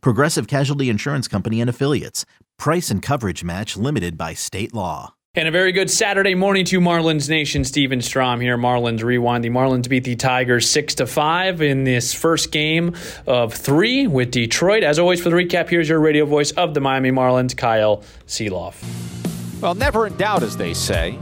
Progressive Casualty Insurance Company and Affiliates. Price and coverage match limited by state law. And a very good Saturday morning to Marlins Nation. Steven Strom here. Marlins rewind. The Marlins beat the Tigers six to five in this first game of three with Detroit. As always, for the recap, here's your radio voice of the Miami Marlins, Kyle Sielaff. Well, never in doubt, as they say.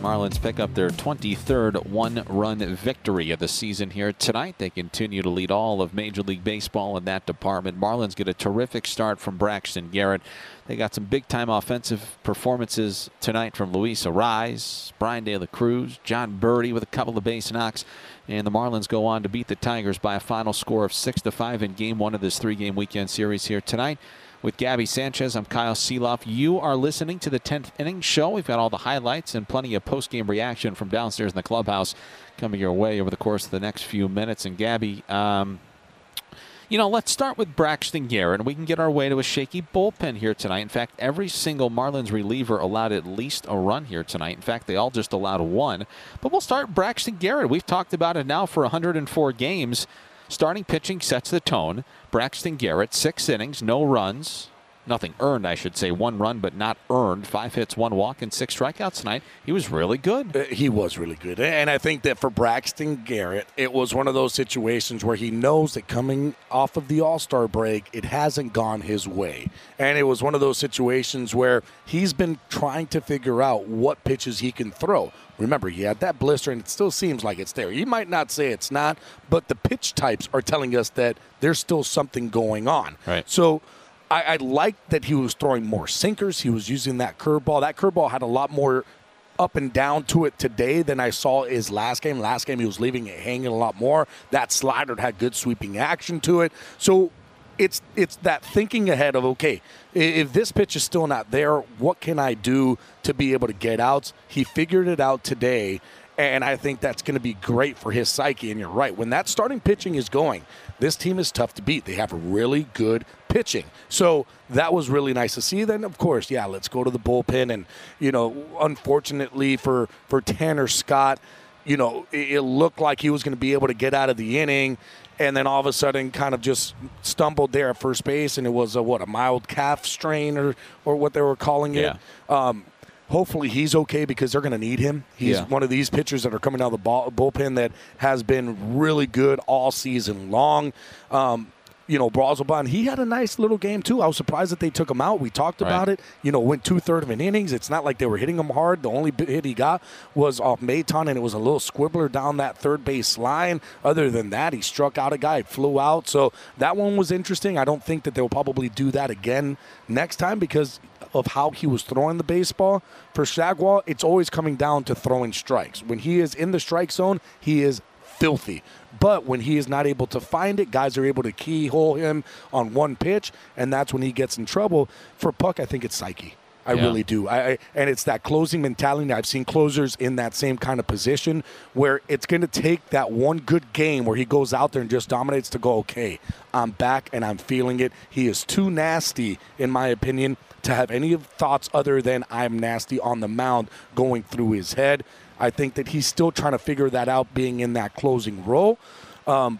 Marlins pick up their 23rd one run victory of the season here tonight. They continue to lead all of Major League Baseball in that department. Marlins get a terrific start from Braxton Garrett. They got some big time offensive performances tonight from Luis Arraez, Bryan De La Cruz, Jon Berti with a couple of base knocks. And the Marlins go on to beat the Tigers by a final score of 6 to 5 in game one of this three game weekend series here tonight with Gaby Sanchez. I'm Kyle Sielaff. You are listening to the 10th inning show. We've got all the highlights and plenty of post game reaction from downstairs in the clubhouse coming your way over the course of the next few minutes. And Gaby, um, you know, let's start with Braxton Garrett, we can get our way to a shaky bullpen here tonight. In fact, every single Marlins reliever allowed at least a run here tonight. In fact, they all just allowed one. But we'll start Braxton Garrett. We've talked about it now for 104 games. Starting pitching sets the tone. Braxton Garrett, six innings, no runs, nothing earned, I should say. One run, but not earned. Five hits, one walk, and six strikeouts tonight. He was really good. Uh, he was really good. And I think that for Braxton Garrett, it was one of those situations where he knows that coming off of the All Star break, it hasn't gone his way. And it was one of those situations where he's been trying to figure out what pitches he can throw. Remember, he had that blister, and it still seems like it's there. You might not say it's not, but the pitch types are telling us that there's still something going on. Right. So I, I like that he was throwing more sinkers. He was using that curveball. That curveball had a lot more up and down to it today than I saw his last game. Last game, he was leaving it hanging a lot more. That slider had good sweeping action to it. So it's it's that thinking ahead of okay, if this pitch is still not there, what can I do to be able to get outs? He figured it out today, and I think that's going to be great for his psyche. And you're right, when that starting pitching is going, this team is tough to beat. They have really good pitching, so that was really nice to see. Then, of course, yeah, let's go to the bullpen, and you know, unfortunately for for Tanner Scott you know, it, looked like he was going to be able to get out of the inning and then all of a sudden kind of just stumbled there at first base, and it was a what a mild calf strain or or what they were calling it. Yeah. Um, hopefully he's okay because they're going to need him. He's Yeah. one of these pitchers that are coming out of the ball, bullpen that has been really good all season long. Um, you know, Brazoban, he had a nice little game too. I was surprised that they took him out. We talked about it. You know, went two third of an innings. It's not like they were hitting him hard. The only hit he got was off Maton, and it was a little squibbler down that third base line. Other than that, he struck out a guy, flew out. So that one was interesting. I don't think that they'll probably do that again next time because of how he was throwing the baseball. For Chargois, it's always coming down to throwing strikes. When he is in the strike zone, he is filthy. But when he is not able to find it, guys are able to keyhole him on one pitch, and that's when he gets in trouble. For Puk, I think it's psyche. I Yeah. really do. I, I and it's that closing mentality. I've seen closers in that same kind of position where it's going to take that one good game where he goes out there and just dominates to go, okay, I'm back and I'm feeling it. He is too nasty, in my opinion, to have any thoughts other than I'm nasty on the mound going through his head. I think that he's still trying to figure that out, being in that closing role. Um,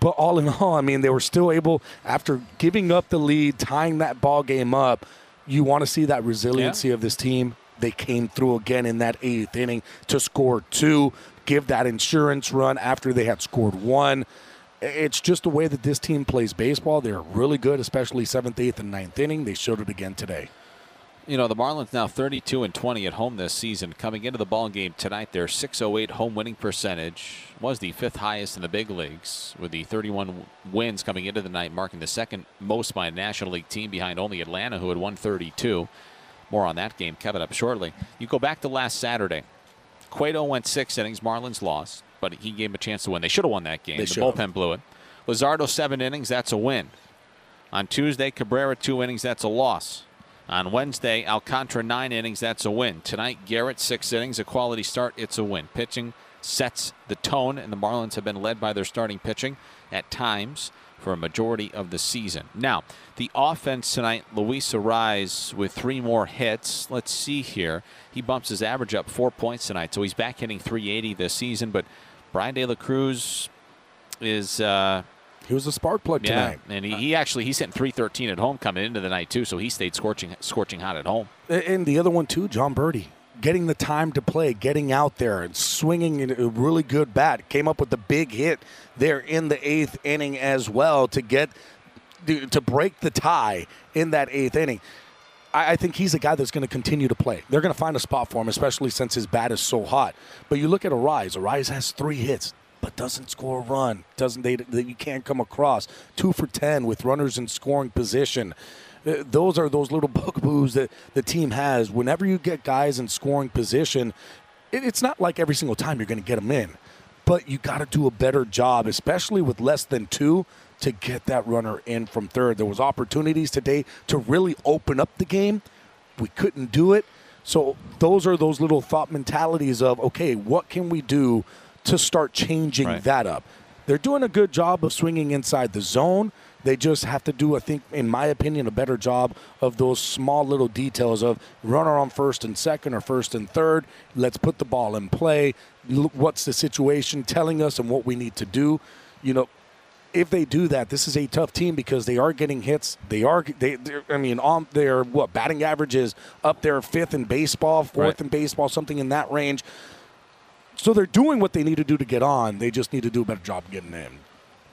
but all in all, I mean, they were still able after giving up the lead, tying that ball game up. You want to see that resiliency of this team. They came through again in that eighth inning to score two, give that insurance run after they had scored one. It's just the way that this team plays baseball. They're really good, especially seventh, eighth, and ninth inning. They showed it again today. You know, the Marlins now 32 and 20 at home this season. Coming into the ball game tonight, their 608 home winning percentage was the fifth highest in the big leagues, with the 31 wins coming into the night, marking the second most by a National League team behind only Atlanta, who had won 32. More on that game coming up shortly. You go back to last Saturday. Cueto went six innings. Marlins lost, but he gave him a chance to win. They should have won that game. They the should have. bullpen blew it. Luzardo seven innings. That's a win. On Tuesday, Cabrera two innings. That's a loss. On Wednesday, Alcantara nine innings, that's a win. Tonight, Garrett six innings, a quality start, it's a win. Pitching sets the tone, and the Marlins have been led by their starting pitching at times for a majority of the season. Now, the offense tonight, Luis Arraez with three more hits. Let's see here. He bumps his average up four points tonight, so he's back hitting 380 this season. But Bryan De La Cruz is. Uh, he was a spark plug yeah, tonight. and he, he actually he's hitting 313 at home coming into the night too, so he stayed scorching scorching hot at home. And the other one too, Jon Berti, getting the time to play, getting out there and swinging a really good bat. Came up with the big hit there in the eighth inning as well to get to break the tie in that eighth inning. I think he's a guy that's going to continue to play. They're going to find a spot for him, especially since his bat is so hot. But you look at Arraez. Arraez has three hits but doesn't score a run. Doesn't they? You can't come across two for ten with runners in scoring position. Uh, those are those little bugaboos that the team has. Whenever you get guys in scoring position, it, it's not like every single time you're going to get them in, but you got to do a better job, especially with less than two, to get that runner in from third. There was opportunities today to really open up the game. We couldn't do it. So those are those little thought mentalities of okay, what can we do to start changing right. that up. They're doing a good job of swinging inside the zone. They just have to do, I think, in my opinion, a better job of those small little details of runner on first and second or first and third. Let's put the ball in play. What's the situation telling us and what we need to do? You know, if they do that, this is a tough team because they are getting hits. They are they. I mean, on their what batting average is up there fifth in baseball, fourth right. in baseball, something in that range. So they're doing what they need to do to get on. They just need to do a better job getting in.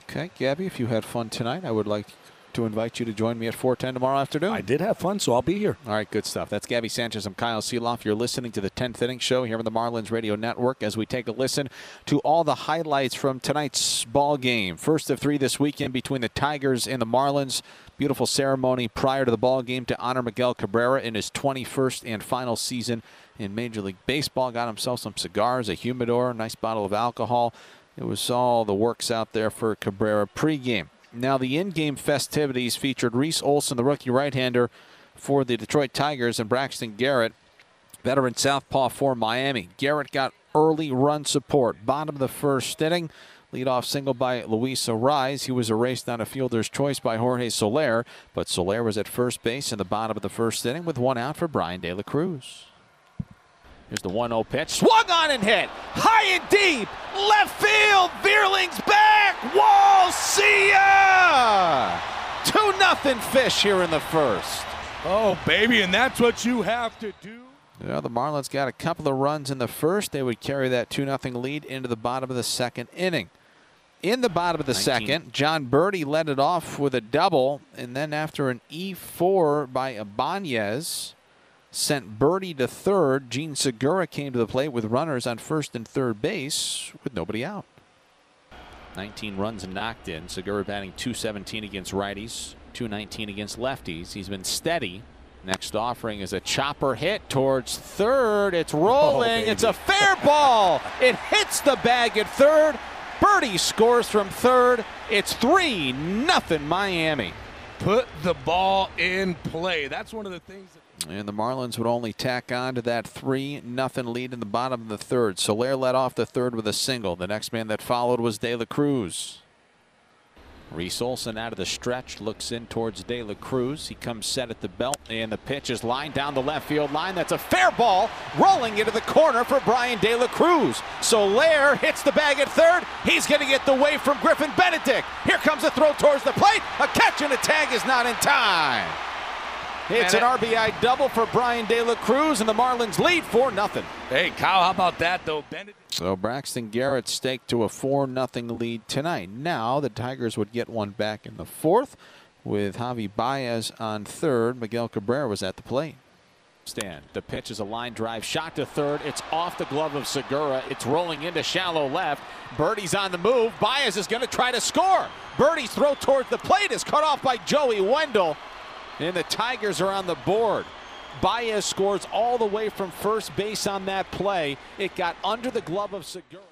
Okay, Gaby, if you had fun tonight, I would like to invite you to join me at 410 tomorrow afternoon. I did have fun, so I'll be here. All right, good stuff. That's Gaby Sanchez. I'm Kyle Sielaff. You're listening to the 10th Inning Show here on the Marlins Radio Network as we take a listen to all the highlights from tonight's ball game. First of three this weekend between the Tigers and the Marlins. Beautiful ceremony prior to the ball game to honor Miguel Cabrera in his 21st and final season in Major League Baseball. Got himself some cigars, a humidor, a nice bottle of alcohol. It was all the works out there for Cabrera pregame. Now, the in game festivities featured Reese Olson, the rookie right hander for the Detroit Tigers, and Braxton Garrett, veteran southpaw for Miami. Garrett got early run support. Bottom of the first inning. Leadoff single by Luis Arraez. He was erased on a fielder's choice by Jorge Soler, but Soler was at first base in the bottom of the first inning with one out for Bryan De La Cruz. Here's the 1 0 pitch. Swung on and hit. High and deep. Left field. Vierling's back. Wall. See ya. 2 nothing fish here in the first. Oh, baby, and that's what you have to do. Yeah, the Marlins got a couple of runs in the first. They would carry that 2 0 lead into the bottom of the second inning. In the bottom of the 19. second, Jon Berti led it off with a double, and then after an E4 by Ibanez, sent Berti to third. Jean Segura came to the plate with runners on first and third base with nobody out. 19 runs knocked in. Segura batting 217 against righties, 219 against lefties. He's been steady. Next offering is a chopper hit towards third. It's oh, rolling. Oh, it's a fair ball. It hits the bag at third. Berti scores from third. It's 3 nothing Miami. Put the ball in play. That's one of the things that and the Marlins would only tack on to that 3 nothing lead in the bottom of the third. Soler led off the third with a single. The next man that followed was De La Cruz. Reese Olson out of the stretch looks in towards De La Cruz. He comes set at the belt, and the pitch is lined down the left field line. That's a fair ball rolling into the corner for Bryan De La Cruz. Soler hits the bag at third. He's going to get the way from Griffin Benedict. Here comes a throw towards the plate. A catch and a tag is not in time. It's an RBI double for Bryan De La Cruz, and the Marlins lead 4 0. Hey, Kyle, how about that, though? Benedict. So Braxton Garrett staked to a 4 0 lead tonight. Now the Tigers would get one back in the fourth with Javi Baez on third. Miguel Cabrera was at the plate. Stand. The pitch is a line drive shot to third. It's off the glove of Segura. It's rolling into shallow left. Berti's on the move. Baez is going to try to score. Berti's throw towards the plate is cut off by Joey Wendle. And the Tigers are on the board. Baez scores all the way from first base on that play. It got under the glove of Segura.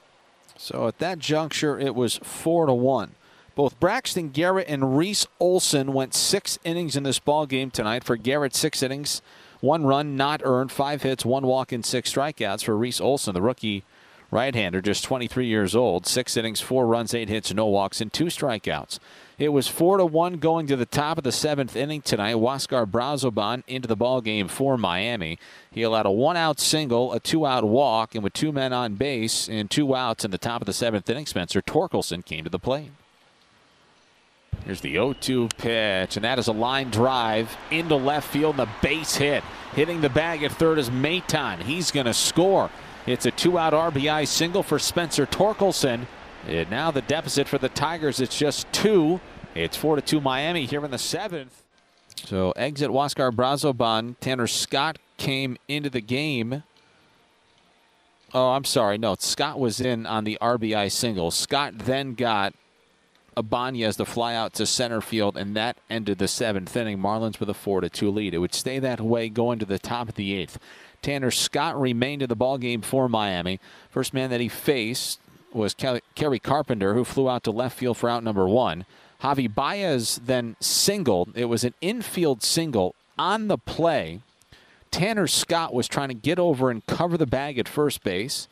So at that juncture, it was four to one. Both Braxton Garrett and Reese Olson went six innings in this ball game tonight. For Garrett, six innings, one run not earned, five hits, one walk, and six strikeouts. For Reese Olson, the rookie right-hander, just 23 years old, six innings, four runs, eight hits, no walks, and two strikeouts. It was four to one going to the top of the seventh inning tonight. Huascar Brazoban into the ball game for Miami. He allowed a one-out single, a two-out walk, and with two men on base and two outs in the top of the seventh inning, Spencer Torkelson came to the plate. Here's the 0 2 pitch, and that is a line drive into left field and a base hit. Hitting the bag at third is Maton. He's going to score. It's a two out RBI single for Spencer Torkelson. And now the deficit for the Tigers, it's just two. It's 4 to 2 Miami here in the seventh. So exit Huascar Brazoban. Tanner Scott came into the game. Oh, I'm sorry. No, Scott was in on the RBI single. Scott then got Ibanez the fly out to center field, and that ended the seventh inning. Marlins with a four to two lead. It would stay that way going to the top of the eighth. Tanner Scott remained in the ball game for Miami. First man that he faced was Kerry Carpenter, who flew out to left field for out number one. Javi Baez then singled. It was an infield single on the play. Tanner Scott was trying to get over and cover the bag at first base.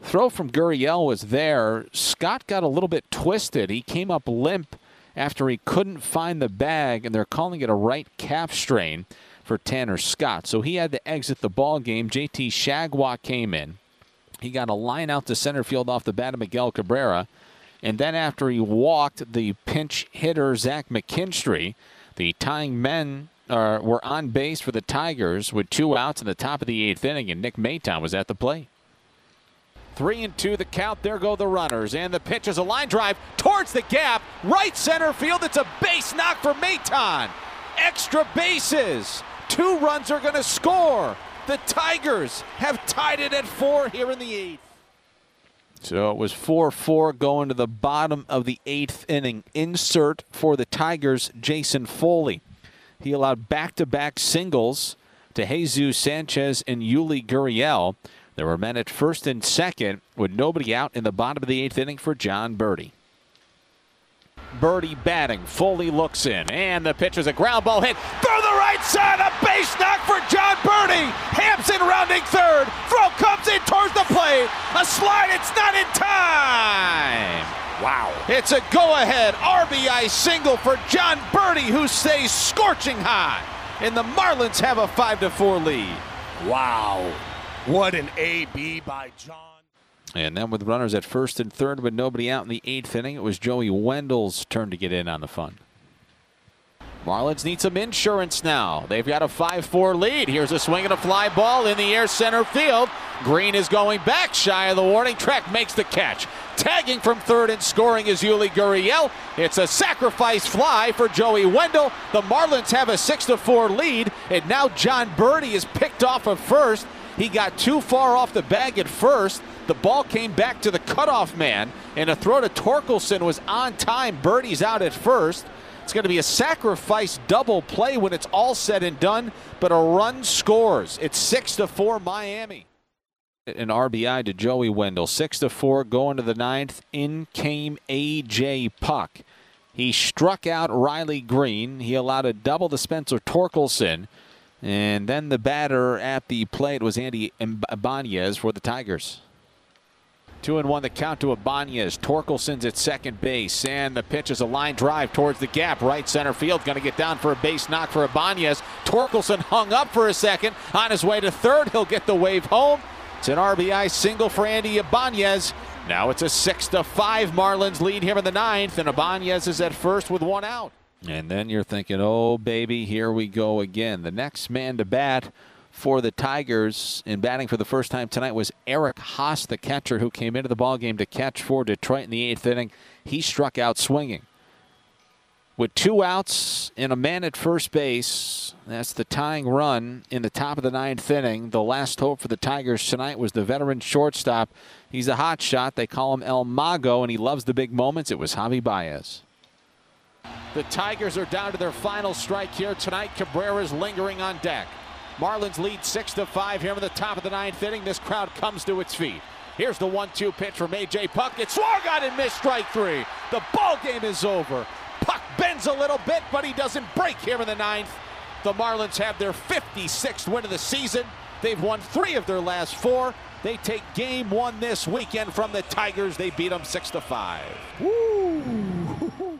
Throw from Gurriel was there. Scott got a little bit twisted. He came up limp after he couldn't find the bag, and they're calling it a right calf strain for Tanner Scott. So he had to exit the ball game. JT Chargois came in. He got a line out to center field off the bat of Miguel Cabrera. And then after he walked the pinch hitter, Zach McKinstry, the tying men were on base for the Tigers with two outs in the top of the eighth inning, and Nick Maton was at the plate. Three and two the count. There go the runners. And the pitch is a line drive towards the gap. Right center field. It's a base knock for Maton. Extra bases. Two runs are going to score. The Tigers have tied it at four here in the eighth. So it was 4 4 going to the bottom of the eighth inning. Insert for the Tigers, Jason Foley. He allowed back to back singles to Jesus Sanchez and Yuli Gurriel. There were men at first and second with nobody out in the bottom of the eighth inning for Jon Berti. Berti batting. Foley looks in, and the pitch is a ground ball hit through the right side. A base knock for Jon Berti. Hampson rounding third. Throw comes in towards the plate. A slide. It's not in time. Wow. It's a go ahead RBI single for Jon Berti, who stays scorching hot. And the Marlins have a 5 to 4 lead. Wow. What an AB by Jon. And then with runners at first and third with nobody out in the eighth inning, it was Joey Wendle's turn to get in on the fun. Marlins need some insurance now. They've got a 5-4 lead. Here's a swing and a fly ball in the air center field. Greene is going back shy of the warning track, makes the catch. Tagging from third and scoring is Yuli Gurriel. It's a sacrifice fly for Joey Wendle. The Marlins have a 6-4 lead, and now Jon Berti is picked off of first. He got too far off the bag at first. The ball came back to the cutoff man, and a throw to Torkelson was on time. Berti's out at first. It's going to be a sacrifice double play when it's all said and done, but a run scores. It's 6 to 4 Miami. An RBI to Joey Wendle. 6 to 4 going to the ninth. In came A.J. Puk. He struck out Riley Greene. He allowed a double to Spencer Torkelson. And then the batter at the plate was Andy Ibanez for the Tigers. Two and one the count to Ibanez. Torkelson's at second base. And the pitch is a line drive towards the gap. Right center field. Going to get down for a base knock for Ibanez. Torkelson hung up for a second. On his way to third. He'll get the wave home. It's an RBI single for Andy Ibanez. Now it's a 6 to 5 Marlins lead here in the ninth. And Ibanez is at first with one out. And then you're thinking, oh, baby, here we go again. The next man to bat for the Tigers in batting for the first time tonight was Eric Haase, the catcher who came into the ballgame to catch for Detroit in the eighth inning. He struck out swinging. With two outs and a man at first base, that's the tying run in the top of the ninth inning. The last hope for the Tigers tonight was the veteran shortstop. He's a hot shot. They call him El Mago, and he loves the big moments. It was Javi Baez. The Tigers are down to their final strike here tonight. Cabrera's lingering on deck. Marlins lead 6 to 5 here in the top of the ninth inning. This crowd comes to its feet. Here's the one-two pitch from A.J. Puk. It's swung on and missed strike three. The ball game is over. Puk bends a little bit, but he doesn't break here in the ninth. The Marlins have their 56th win of the season. They've won three of their last four. They take game one this weekend from the Tigers. They beat them six to five. Woo!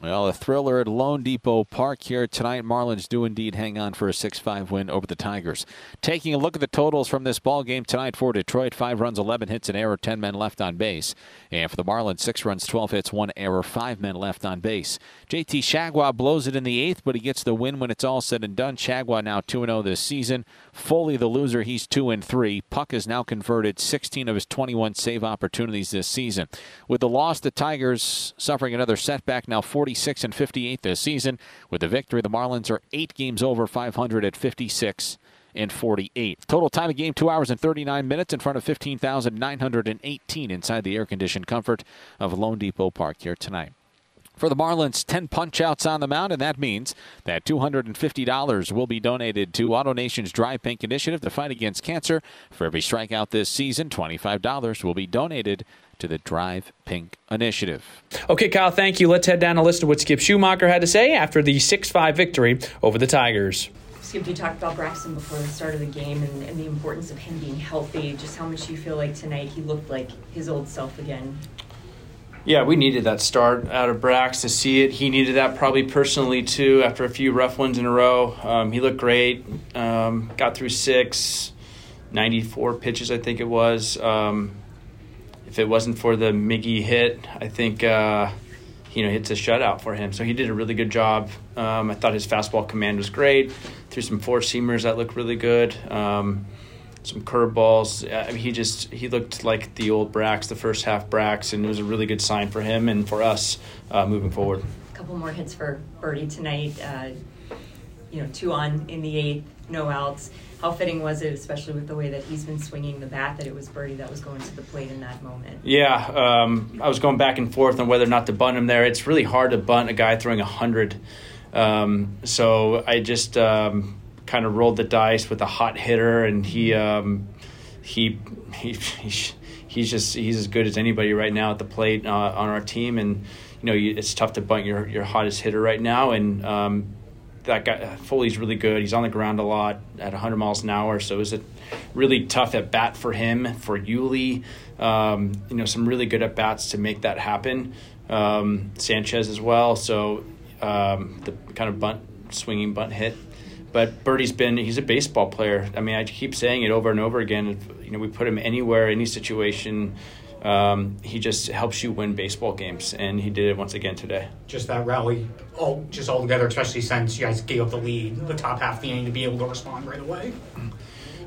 Well, a thriller at loanDepot Park here tonight. Marlins do indeed hang on for a 6-5 win over the Tigers. Taking a look at the totals from this ball game tonight for Detroit: five runs, 11 hits, an error, 10 men left on base. And for the Marlins, six runs, 12 hits, one error, five men left on base. JT Chargois blows it in the eighth, but he gets the win when it's all said and done. Chargois now 2-0 this season. Foley, the loser, he's 2-3. Puk has now converted 16 of his 21 save opportunities this season. With the loss, the Tigers suffering another setback, now 40. 46 and 58 this season. With the victory, the Marlins are eight games over 500 at 56 and 48. Total time of game, 2 hours and 39 minutes in front of 15,918 inside the air-conditioned comfort of loanDepot Park here tonight. For the Marlins, 10 punch-outs on the mound, and that means that $250 will be donated to AutoNation's Drive Pink Initiative to fight against cancer. For every strikeout this season, $25 will be donated to the Drive Pink initiative. Okay, Kyle, thank you. Let's head down a list of what Skip Schumaker had to say after the 6 5 victory over the Tigers. Skip, you talked about Braxton before the start of the game and, and the importance of him being healthy. Just how much you feel like tonight he looked like his old self again? Yeah, we needed that start out of Brax to see it. He needed that probably personally too after a few rough ones in a row. Um, he looked great, um, got through six, 94 pitches, I think it was. Um, if it wasn't for the Miggy hit, I think uh, you know it's a shutout for him. So he did a really good job. Um, I thought his fastball command was great. Threw some four seamers that looked really good. Some curveballs. I mean, he just he looked like the old Brax, the first half Brax, and it was a really good sign for him and for us uh, moving forward. A couple more hits for Berti tonight. Uh, you know, two on in the eighth, no outs how fitting was it, especially with the way that he's been swinging the bat, that it was Berti that was going to the plate in that moment? Yeah, um, I was going back and forth on whether or not to bunt him there. It's really hard to bunt a guy throwing 100. Um, so I just um, kind of rolled the dice with a hot hitter, and he, um, he, he, he, he's just he's as good as anybody right now at the plate uh, on our team, and you know it's tough to bunt your your hottest hitter right now, and um, that guy Foley's really good. He's on the ground a lot at 100 miles an hour, so it really tough at bat for him for Yuli. Um, you know, some really good at bats to make that happen. Um, Sanchez as well. So um, the kind of bunt swinging bunt hit. But Berti's been he's a baseball player. I mean, I keep saying it over and over again. You know, we put him anywhere, any situation. Um, he just helps you win baseball games, and he did it once again today. Just that rally, all just all together, especially since you guys gave up the lead, the top half of the inning, to be able to respond right away.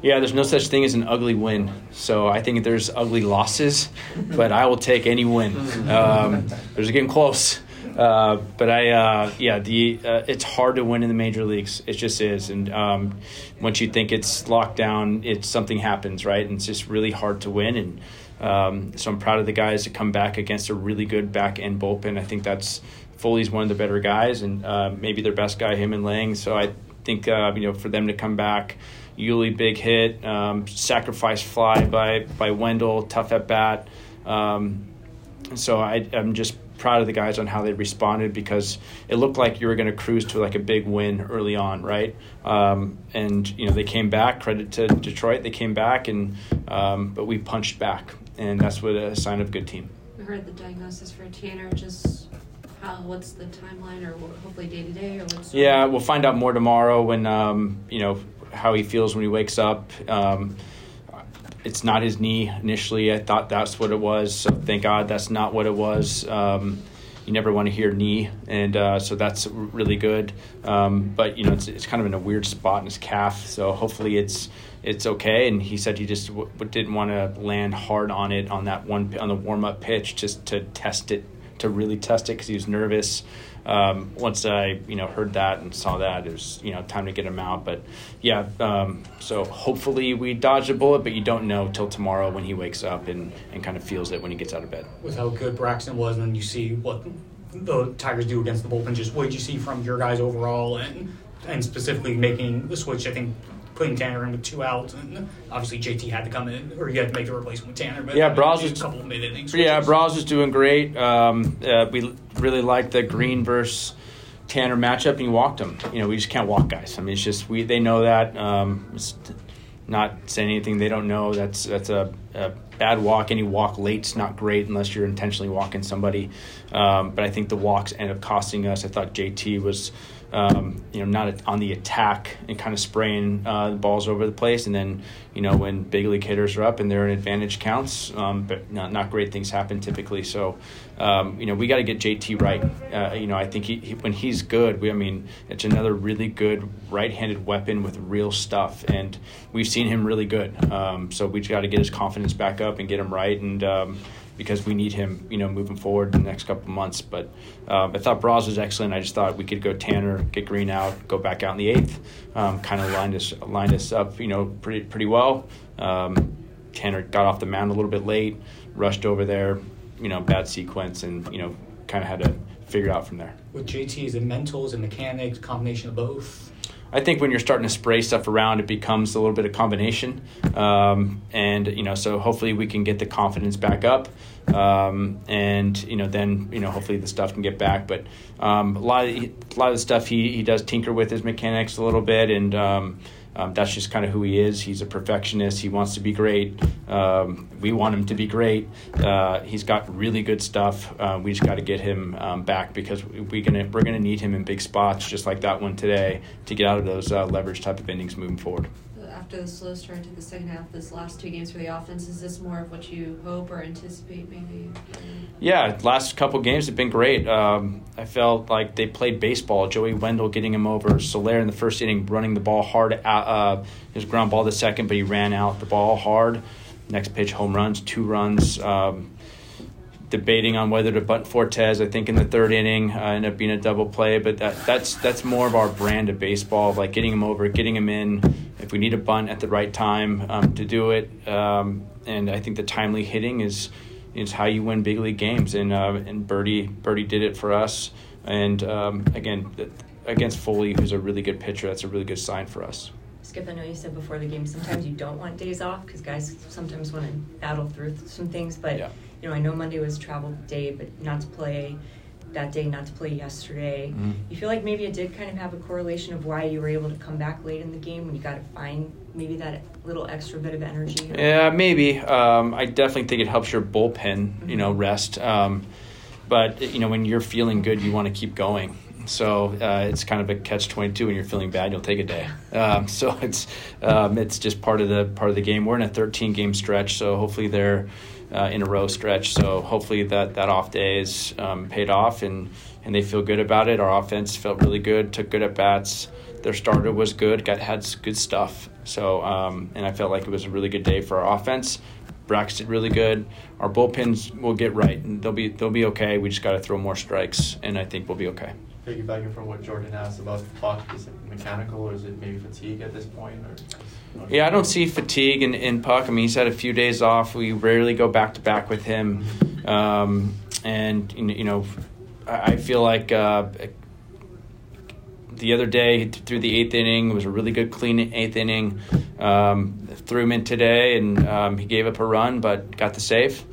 Yeah, there's no such thing as an ugly win. So I think there's ugly losses, but I will take any win. Um, there's getting close. Uh, but I, uh, yeah, the uh, it's hard to win in the major leagues. It just is, and um, once you think it's locked down, it's something happens, right? And it's just really hard to win. And um, so I'm proud of the guys to come back against a really good back end bullpen. I think that's Foley's one of the better guys, and uh, maybe their best guy, him and Lange. So I think uh, you know for them to come back, Yuli big hit, um, sacrifice fly by by Wendle, tough at bat. Um, so I, I'm just proud of the guys on how they responded because it looked like you were going to cruise to like a big win early on, right? Um, and you know they came back. Credit to Detroit, they came back, and um, but we punched back and that's what a sign of a good team. We heard the diagnosis for Tanner. Just how? What's the timeline, or hopefully day to day, or what's? Yeah, we'll find out more tomorrow when um, you know how he feels when he wakes up. Um, it's not his knee initially. I thought that's what it was. So thank God that's not what it was. Um, you never want to hear knee, and uh, so that's really good. Um, but you know, it's, it's kind of in a weird spot in his calf. So hopefully it's it's okay. And he said he just w- didn't want to land hard on it on that one on the warm up pitch just to test it to really test it because he was nervous. Um, once I you know heard that and saw that, it was you know time to get him out. But yeah, um, so hopefully we dodged a bullet, but you don't know till tomorrow when he wakes up and, and kind of feels it when he gets out of bed. With how good Braxton was, and you see what the Tigers do against the bullpen. Just what did you see from your guys overall, and and specifically making the switch? I think putting Tanner in with two outs, and obviously JT had to come in, or you had to make the replacement with Tanner. But Yeah, Braz a couple of mid innings. Yeah, Braz is doing great. Um, uh, we really like the Greene versus Tanner matchup, and he walked him. You know, we just can't walk guys. I mean, it's just we they know that. Um, it's not saying anything they don't know. That's that's a, a bad walk. Any walk late's not great unless you're intentionally walking somebody. Um, but I think the walks end up costing us. I thought JT was. Um, you know, not on the attack and kind of spraying uh, the balls over the place, and then you know when big league hitters are up and they're in advantage counts, um, but not, not great things happen typically. So, um, you know, we got to get JT right. Uh, you know, I think he, he, when he's good, we, I mean, it's another really good right-handed weapon with real stuff, and we've seen him really good. Um, so we just got to get his confidence back up and get him right, and um, because we need him, you know, moving forward in the next couple of months. But um, I thought Braz was excellent. I just thought we could go Tanner, get Greene out, go back out in the eighth, um, kind of lined us lined us up, you know, pretty pretty well. Um, Tanner got off the mound a little bit late, rushed over there, you know, bad sequence, and you know, kind of had to figure it out from there. With JT, is it mental, is it mechanics, combination of both? I think when you're starting to spray stuff around, it becomes a little bit of combination, um, and you know, so hopefully we can get the confidence back up, um, and you know, then you know, hopefully the stuff can get back. But um, a lot of a lot of the stuff he he does tinker with his mechanics a little bit, and um, um, that's just kind of who he is. He's a perfectionist. He wants to be great. Um, we want him to be great. Uh, he's got really good stuff. Uh, we just got to get him um, back because we gonna we're gonna need him in big spots, just like that one today, to get out of those uh, leverage type of innings moving forward. After the slow start to the second half, this last two games for the offense, is this more of what you hope or anticipate maybe? Yeah, last couple games have been great. Um, I felt like they played baseball. Joey Wendle getting him over. Soler in the first inning running the ball hard. Out, uh, his ground ball to second, but he ran out the ball hard. Next pitch, home runs, two runs. Um, debating on whether to bunt Fortes. I think in the third inning uh, ended up being a double play, but that, that's that's more of our brand of baseball, of like getting him over, getting him in. If we need a bunt at the right time um, to do it, um, and I think the timely hitting is is how you win big league games. And uh, and Berti Berti did it for us. And um, again, against Foley, who's a really good pitcher, that's a really good sign for us. Skip, I know you said before the game sometimes you don't want days off because guys sometimes want to battle through some things. But Yeah. you know, I know Monday was travel day, but not to play that day, not to play yesterday. Mhm. You feel like maybe it did kind of have a correlation of why you were able to come back late in the game when you got to find maybe that little extra bit of energy. Yeah, maybe. Um, I definitely think it helps your bullpen, you know, rest. Um, but you know, when you're feeling good, you want to keep going. So uh, it's kind of a catch twenty two. When you're feeling bad, you'll take a day. Um, so it's um, it's just part of the part of the game. We're in a 13 game stretch, so hopefully they're uh, in a row stretch. So hopefully that that off day is um, paid off and and they feel good about it. Our offense felt really good, took good at bats. Their starter was good, got had good stuff. So um, and I felt like it was a really good day for our offense. Brax did really good. Our bullpens will get right, and they'll be they'll be okay. We just got to throw more strikes, and I think we'll be okay. Piggybacking from what Jordan asked about Puk, is it mechanical or is it maybe fatigue at this point? Or, Yeah, I don't see fatigue in, in Puk. I mean, he's had a few days off. We rarely go back to back with him, um, and you know, I I feel like uh, the other day through the eighth inning was a really good clean eighth inning. Um, threw him in today, and um, he gave up a run, but got the save.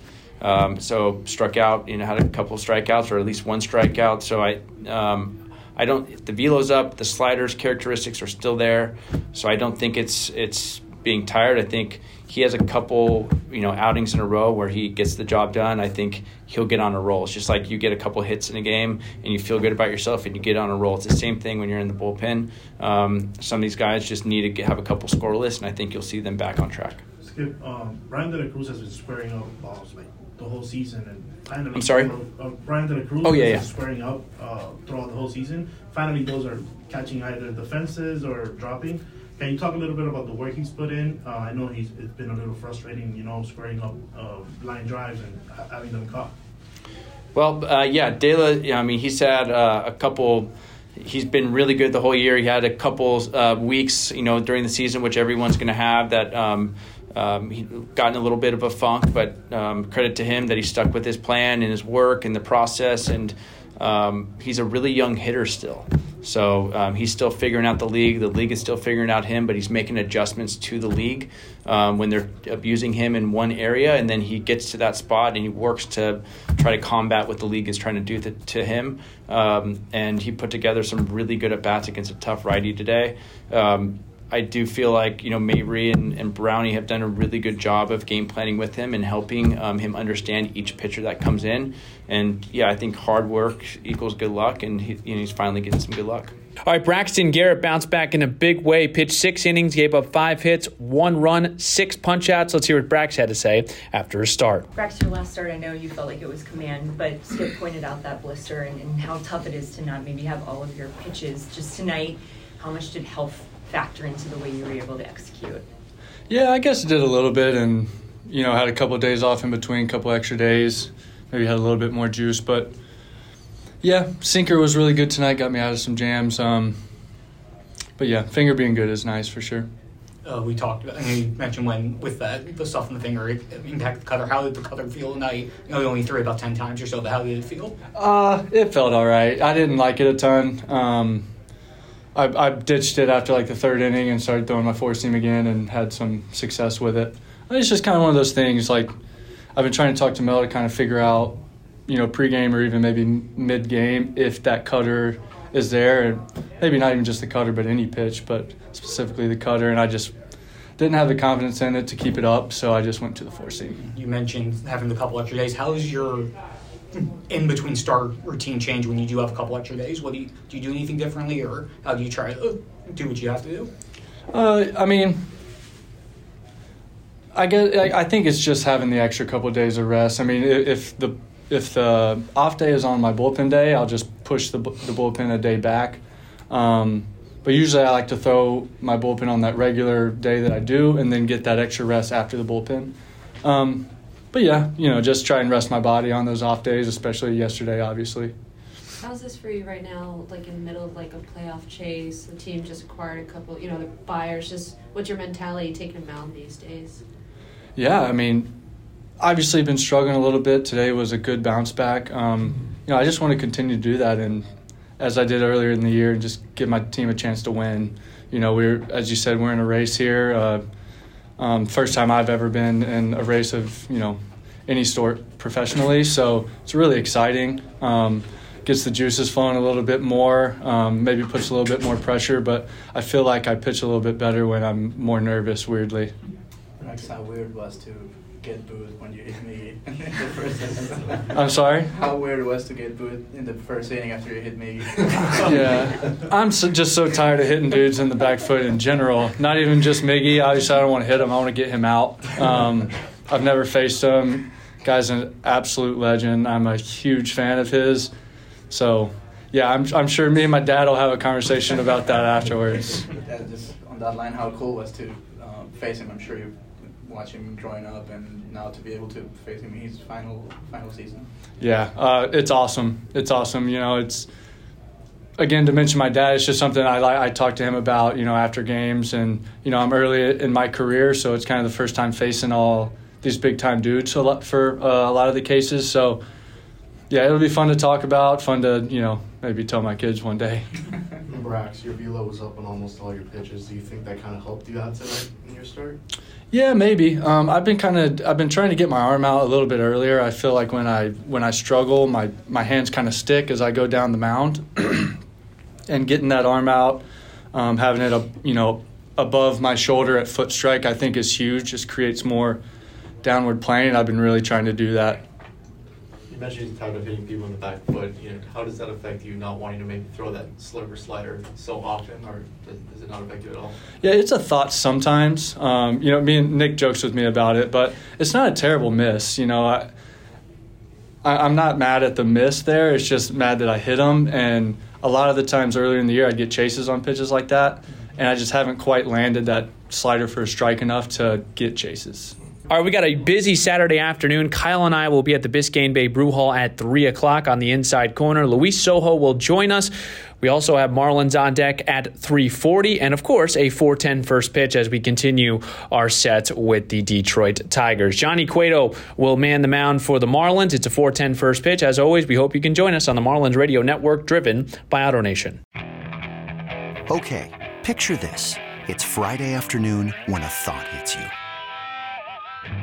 Um, so struck out, you know, had a couple strikeouts or at least one strikeout. So I, um, I don't. The velo's up. The sliders characteristics are still there. So I don't think it's it's being tired. I think he has a couple, you know, outings in a row where he gets the job done. I think he'll get on a roll. It's just like you get a couple hits in a game and you feel good about yourself and you get on a roll. It's the same thing when you're in the bullpen. Um, some of these guys just need to get, have a couple scoreless, and I think you'll see them back on track. Skip, um, La Cruz has been squaring up balls like the whole season, and finally, I'm sorry? Uh, Bryan De La Cruz Oh, yeah, yeah. squaring up uh, throughout the whole season. Finally, those are catching either the fences or dropping. Can you talk a little bit about the work he's put in? Uh, I know he's it's been a little frustrating, you know, squaring up uh, line drives and ha- having them caught. Well, uh, yeah, Dela. Yeah, I mean, he's had uh, a couple. He's been really good the whole year. He had a couple uh, weeks, you know, during the season, which everyone's going to have. That um, um, he gotten a little bit of a funk, but um, credit to him that he stuck with his plan and his work and the process. And um, he's a really young hitter still. So um, he's still figuring out the league. The league is still figuring out him, but he's making adjustments to the league um, when they're abusing him in one area, and then he gets to that spot and he works to try to combat what the league is trying to do to, to him. Um, and he put together some really good at bats against a tough righty today. Um, I do feel like you know Mabry and, and Brownie have done a really good job of game planning with him and helping um, him understand each pitcher that comes in. And yeah, I think hard work equals good luck, and he, you know, he's finally getting some good luck. All right, Braxton Garrett bounced back in a big way. Pitched six innings, gave up five hits, one run, six punch outs. Let's hear what Brax had to say after his start. Brax, your last start, I know you felt like it was command, but Skip pointed out that blister and, and how tough it is to not maybe have all of your pitches. Just tonight, how much did health factor into the way you were able to execute? Yeah, I guess it did a little bit, and you know, had a couple of days off in between, a couple extra days, maybe had a little bit more juice, but yeah, sinker was really good tonight. Got me out of some jams. Um, but yeah, finger being good is nice for sure. Uh, we talked about, and you mentioned when with that the stuff in the finger it impacted the cutter. How did the cutter feel tonight? You know, you only threw about ten times or so, but how did it feel? Uh, it felt all right. I didn't like it a ton. Um, I, I ditched it after like the third inning and started throwing my four seam again and had some success with it. It's just kind of one of those things. Like I've been trying to talk to Mel to kind of figure out, you know, pregame or even maybe mid game if that cutter is there, and maybe not even just the cutter, but any pitch, but specifically the cutter. And I just didn't have the confidence in it to keep it up, so I just went to the four seam. You mentioned having a couple extra days. How is your in between start routine change when you do have a couple extra days? What do you do? You do anything differently, or how do you try to uh, do what you have to do? Uh, I mean, I guess I think it's just having the extra couple of days of rest. I mean, if the if the off day is on my bullpen day, I'll just push the the bullpen a day back. Um, but usually, I like to throw my bullpen on that regular day that I do, and then get that extra rest after the bullpen. Um, but yeah, you know, just try and rest my body on those off days, especially yesterday, obviously. How's this for you right now? Like in the middle of like a playoff chase, the team just acquired a couple, you know, the buyers. Just what's your mentality taking a mound these days? Yeah, I mean, obviously been struggling a little bit. Today was a good bounce back. Um, you know, I just want to continue to do that, and as I did earlier in the year, and just give my team a chance to win. You know, we're as you said, we're in a race here. Uh, um, first time I've ever been in a race of you know any sort professionally, so it's really exciting. Um, gets the juices flowing a little bit more, um, maybe puts a little bit more pressure, but I feel like I pitch a little bit better when I'm more nervous, weirdly. Rex, how weird was to get booed when you hit me in the first inning? I'm sorry? How weird it was to get booed in the first inning after you hit me? yeah. I'm so, just so tired of hitting dudes in the back foot in general. Not even just Miggy. Obviously, I don't want to hit him. I want to get him out. Um, I've never faced him. Guy's an absolute legend. I'm a huge fan of his. So, yeah, I'm, I'm sure me and my dad will have a conversation about that afterwards. Yeah, just on that line, how cool it was to um, face him? I'm sure you watch him growing up, and now to be able to face him in his final final season. Yeah, uh, it's awesome. It's awesome. You know, it's again to mention my dad. It's just something I like. I talk to him about. You know, after games, and you know, I'm early in my career, so it's kind of the first time facing all these big time dudes a lot, for uh, a lot of the cases. So yeah, it'll be fun to talk about. Fun to you know maybe tell my kids one day. Brax, your velo was up on almost all your pitches. Do you think that kind of helped you out tonight in your start? Yeah, maybe. Um, I've been kind of I've been trying to get my arm out a little bit earlier. I feel like when I when I struggle, my my hands kind of stick as I go down the mound, and getting that arm out, um, having it up, you know above my shoulder at foot strike, I think is huge. Just creates more downward plane. I've been really trying to do that. You mentioned you're tired of hitting people in the back foot. You know, how does that affect you not wanting to maybe throw that sliver slider so often, or does, does it not affect you at all? Yeah, it's a thought sometimes. Um, you know, me and Nick jokes with me about it, but it's not a terrible miss. You know, I, I I'm not mad at the miss there. It's just mad that I hit them, and a lot of the times earlier in the year I'd get chases on pitches like that, and I just haven't quite landed that slider for a strike enough to get chases. All right, we got a busy Saturday afternoon. Kyle and I will be at the Biscayne Bay Brew Hall at 3 o'clock on the inside corner. Luis Sojo will join us. We also have Marlins on deck at 340, and of course, a 410 first pitch as we continue our set with the Detroit Tigers. Johnny Cueto will man the mound for the Marlins. It's a 410 first pitch. As always, we hope you can join us on the Marlins Radio Network, driven by AutoNation. Okay, picture this. It's Friday afternoon when a thought hits you.